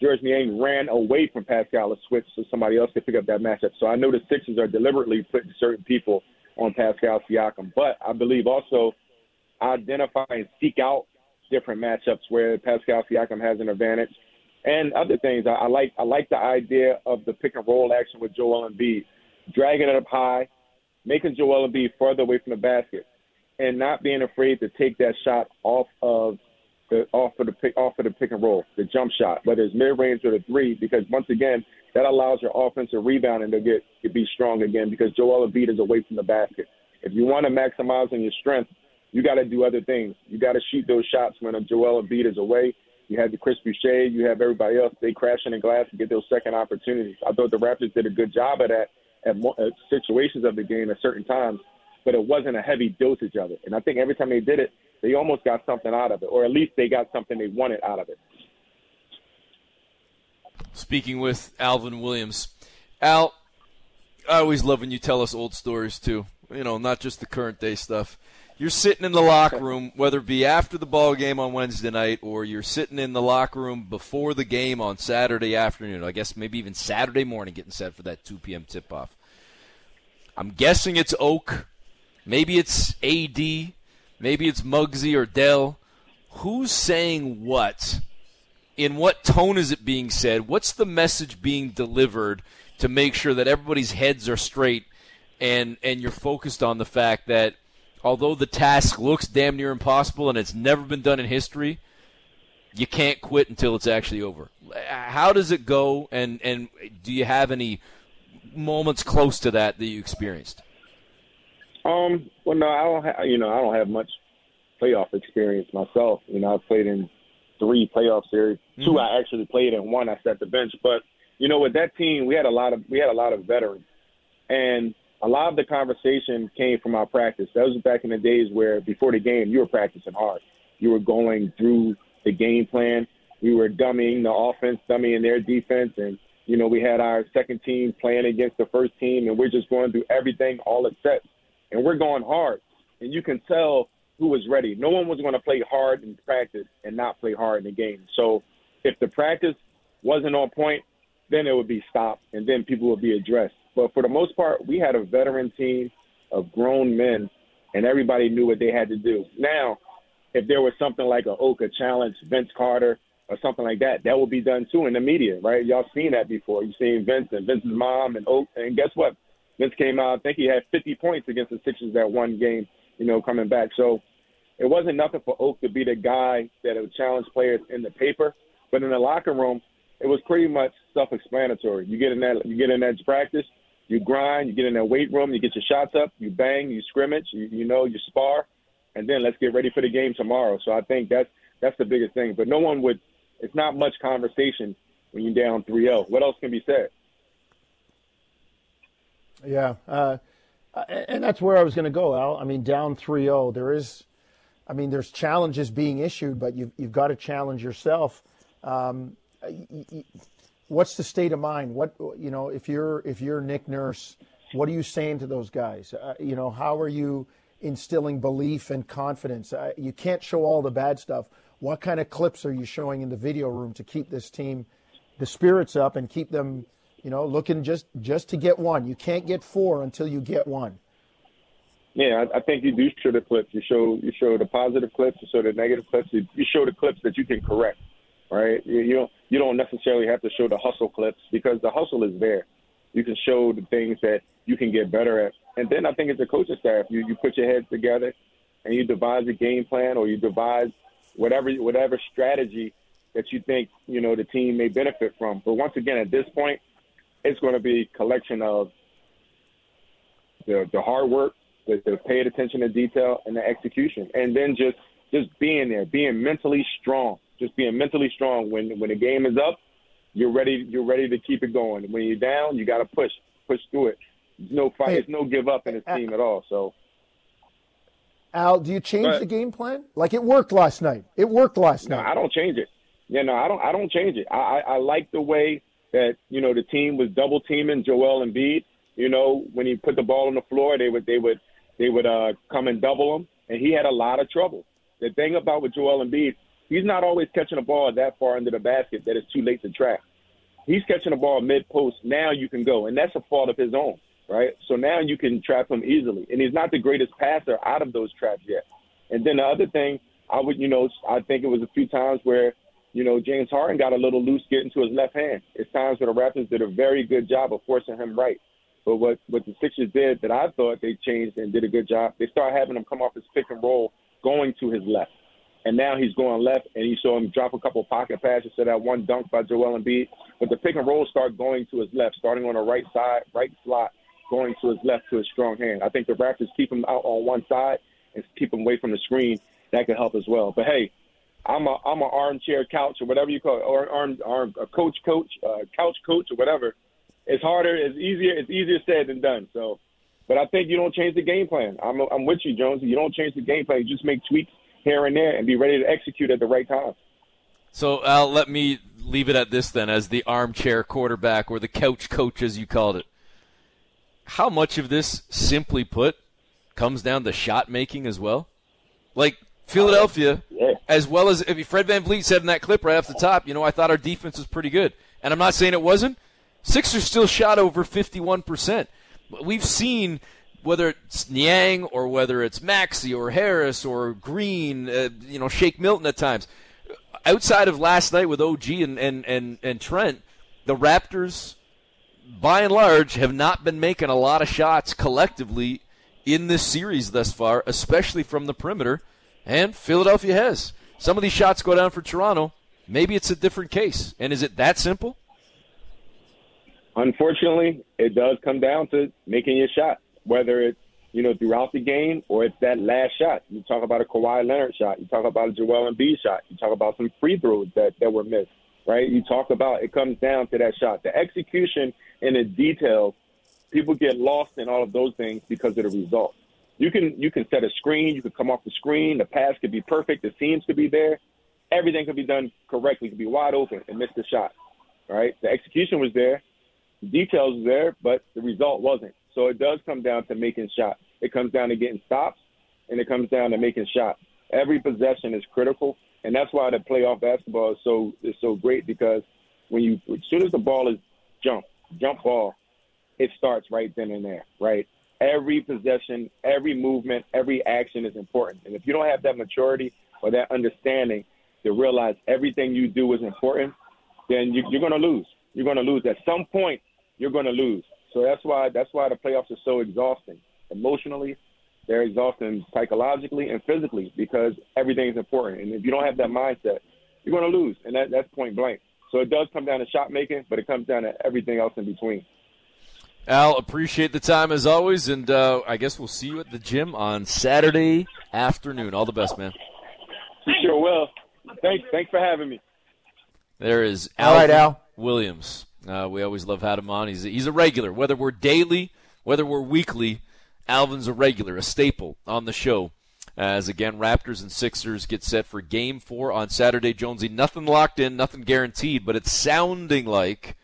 Speaker 6: Georges Niang ran away from Pascal to switch so somebody else could pick up that matchup. So I know the Sixers are deliberately putting certain people on Pascal Siakam, but I believe also identify and seek out different matchups where Pascal Siakam has an advantage, and other things. I, I like I like the idea of the pick and roll action with Joel Embiid, dragging it up high, making Joel Embiid further away from the basket, and not being afraid to take that shot off of the off of the pick off of the pick and roll, the jump shot, whether it's mid range or the three, because once again that allows your offensive rebounding to get to be strong again because Joel Embiid is away from the basket. If you want to maximize on your strength, you got to do other things. You got to shoot those shots when a Joel Embiid is away. You have the Chris Boucher, you have everybody else. They crash in the glass and get those second opportunities. I thought the Raptors did a good job of that at, at situations of the game at certain times, but it wasn't a heavy dosage of it. And I think every time they did it, they almost got something out of it, or at least they got something they wanted out of it.
Speaker 1: Speaking with Alvin Williams. Al, I always love when you tell us old stories too. You know, not just the current day stuff you're sitting in the locker room, whether it be after the ball game on Wednesday night or you're sitting in the locker room before the game on Saturday afternoon. I guess maybe even Saturday morning, getting set for that 2 p.m. tip off. I'm guessing it's Oak. Maybe it's AD. Maybe it's Muggsy or Dell. Who's saying what? In what tone is it being said? What's the message being delivered to make sure that everybody's heads are straight and and you're focused on the fact that although the task looks damn near impossible and it's never been done in history, you can't quit until it's actually over. How does it go, and and do you have any moments close to that that you experienced?
Speaker 6: Um. Well, no, I don't. Ha- you know, I don't have much playoff experience myself. You know, I've played in three playoff series. Mm-hmm. Two I actually played in. One I sat the bench. But you know, with that team, we had a lot of we had a lot of veterans, and a lot of the conversation came from our practice. That was back in the days where before the game you were practicing hard. You were going through the game plan. We were dummying the offense, dummying their defense, and you know we had our second team playing against the first team, and we're just going through everything all at sets, and we're going hard. And you can tell who was ready. No one was going to play hard in practice and not play hard in the game. So if the practice wasn't on point, then it would be stopped, and then people would be addressed. But for the most part, we had a veteran team of grown men, and everybody knew what they had to do. Now, if there was something like a Oka challenge, Vince Carter, or something like that, that would be done too in the media, right? Y'all seen that before. You've seen Vince and Vince's mom and Oak, and guess what? Vince came out. I think he had 50 points against the Sixers that one game, you know, coming back. So it wasn't nothing for Oak to be the guy that would challenge players in the paper, but in the locker room, it was pretty much self-explanatory. You get in that, you get in that practice, you grind, you get in that weight room, you get your shots up, you bang, you scrimmage, you, you know, you spar, and then let's get ready for the game tomorrow. So I think that's that's the biggest thing. But no one would. It's not much conversation when you're down 3-0. What else can be said?
Speaker 2: Yeah, uh, and that's where I was going to go, Al. I mean, down 3-0, there is, I mean, there's challenges being issued, but you've you've got to challenge yourself. Um, what's the state of mind? What you know, if you're if you're Nick Nurse, what are you saying to those guys? Uh, you know, how are you instilling belief and confidence? Uh, you can't show all the bad stuff. What kind of clips are you showing in the video room to keep this team, the spirits up, and keep them, you know, looking just just to get one? You can't get four until you get one.
Speaker 6: Yeah, I, I think you do show the clips. You show you show the positive clips. You show the negative clips. You, you show the clips that you can correct right? You, you don't you don't necessarily have to show the hustle clips because the hustle is there. You can show the things that you can get better at, and then I think it's a coaching staff. You you put your heads together, and you devise a game plan or you devise whatever whatever strategy that you think you know the team may benefit from. But once again, at this point, it's going to be a collection of the the hard work, the, the paid attention to detail, and the execution, and then just just being there, being mentally strong just being mentally strong. When when the game is up, you're ready. You're ready to keep it going. When you're down, you got to push push through it. There's no fight. Hey, there's no give up in this uh, team at all. So.
Speaker 2: Al, do you change but, the game plan? Like it worked last night. It worked last
Speaker 6: no,
Speaker 2: night.
Speaker 6: No, I don't change it. Yeah, no, I don't. I don't change it. I, I, I like the way that you know the team was double teaming Joel Embiid. You know, when he put the ball on the floor, they would they would they would uh, come and double him, and he had a lot of trouble. The thing about with Joel Embiid, he's not always catching a ball that far into the basket that it's too late to trap. He's catching a ball mid post. Now you can go, and that's a fault of his own, right? So now you can trap him easily, and he's not the greatest passer out of those traps yet. And then the other thing, I would, you know, I think it was a few times where, you know, James Harden got a little loose getting to his left hand. It's times where the Raptors did a very good job of forcing him right. But what what the Sixers did that I thought they changed and did a good job, they started having him come off his pick and roll, going to his left and now he's going left, and you saw him drop a couple pocket passes to that one dunk by Joel Embiid. But the pick and roll start going to his left, starting on the right side, right slot, going to his left to his strong hand. I think the Raptors keep him out on one side and keep him away from the screen. That could help as well. But hey, I'm a I'm an armchair couch or whatever you call it, or arm arm a coach coach uh, couch coach or whatever. It's harder. It's easier. It's easier said than done. So, but I think you don't change the game plan. I'm I'm with you, Jones. You don't change the game plan. You just make tweaks here and there and be ready to execute at the right time.
Speaker 1: So, Al, let me leave it at this then as the armchair quarterback or the couch coach, as you called it. How much of this, simply put, comes down to shot making as well? Like Philadelphia,
Speaker 6: yeah.
Speaker 1: as well as if Fred VanVleet said in that clip right off the top, you know, I thought our defense was pretty good. And I'm not saying it wasn't. Sixers still shot over 51%. We've seen whether it's Niang or whether it's Maxey or Harris or Green, uh, you know, Shake Milton at times. Outside of last night with OG and, and, and, and Trent, the Raptors, by and large, have not been making a lot of shots collectively in this series thus far, especially from the perimeter. And Philadelphia has. Some of these shots go down for Toronto. Maybe it's a different case. And is it that simple?
Speaker 6: Unfortunately, it does come down to making your shot whether it's you know throughout the game or it's that last shot. You talk about a Kawhi Leonard shot. You talk about a Joel Embiid shot. You talk about some free throws that that were missed. Right? You talk about it comes down to that shot. The execution and the details. People get lost in all of those things because of the result. You can you can set a screen. You can come off the screen. The pass could be perfect. The seams could be there. Everything could be done correctly. Could be wide open and miss the shot. Right? The execution was there. The details was there, but the result wasn't. So it does come down to making shots. It comes down to getting stops, and it comes down to making shots. Every possession is critical, and that's why the playoff basketball is so is so great because when you as soon as the ball is jump jump ball, it starts right then and there. Right. Every possession, every movement, every action is important, and if you don't have that maturity or that understanding to realize everything you do is important, then you, you're going to lose. You're going to lose. At some point, you're going to lose. So that's why that's why the playoffs are so exhausting. Emotionally, they're exhausting psychologically and physically because everything is important. And if you don't have that mindset, you're going to lose, and that, that's point blank. So it does come down to shot making, but it comes down to everything else in between.
Speaker 1: Al, appreciate the time as always, and uh, I guess we'll see you at the gym on Saturday afternoon. All the best, man.
Speaker 6: You sure will. Thanks. Thanks for having me.
Speaker 1: There is
Speaker 2: Al right, Al.
Speaker 1: Williams. Uh, we always love having him on. He's he's a regular, whether we're daily, whether we're weekly. Alvin's a regular, a staple on the show. As again, Raptors and Sixers get set for Game Four on Saturday. Jonesy, nothing locked in, nothing guaranteed, but it's sounding like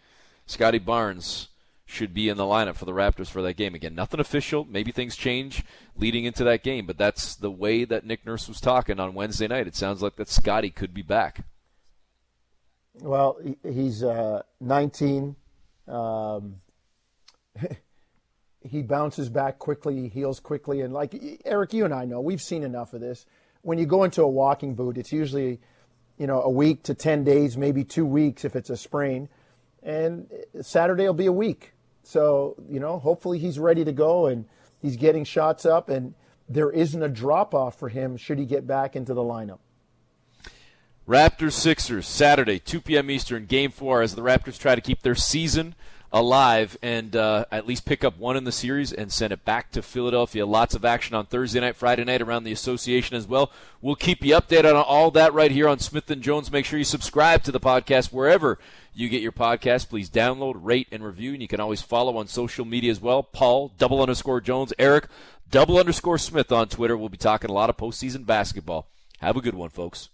Speaker 1: Scottie Barnes should be in the lineup for the Raptors for that game. Again, nothing official. Maybe things change leading into that game, but that's the way that Nick Nurse was talking on Wednesday night. It sounds like that Scottie could be back.
Speaker 2: Well, he's uh, 19. Um, he bounces back quickly, he heals quickly, and like Eric, you and I know, we've seen enough of this. When you go into a walking boot, it's usually, you know, a week to 10 days, maybe two weeks if it's a sprain, and Saturday will be a week. So you know, hopefully he's ready to go and he's getting shots up, and there isn't a drop off for him should he get back into the lineup.
Speaker 1: Raptors Sixers Saturday 2 p.m. Eastern Game Four as the Raptors try to keep their season alive and uh, at least pick up one in the series and send it back to Philadelphia. Lots of action on Thursday night, Friday night around the association as well. We'll keep you updated on all that right here on Smith and Jones. Make sure you subscribe to the podcast wherever you get your podcast. Please download, rate, and review. And you can always follow on social media as well. Paul double underscore Jones, Eric double underscore Smith on Twitter. We'll be talking a lot of postseason basketball. Have a good one, folks.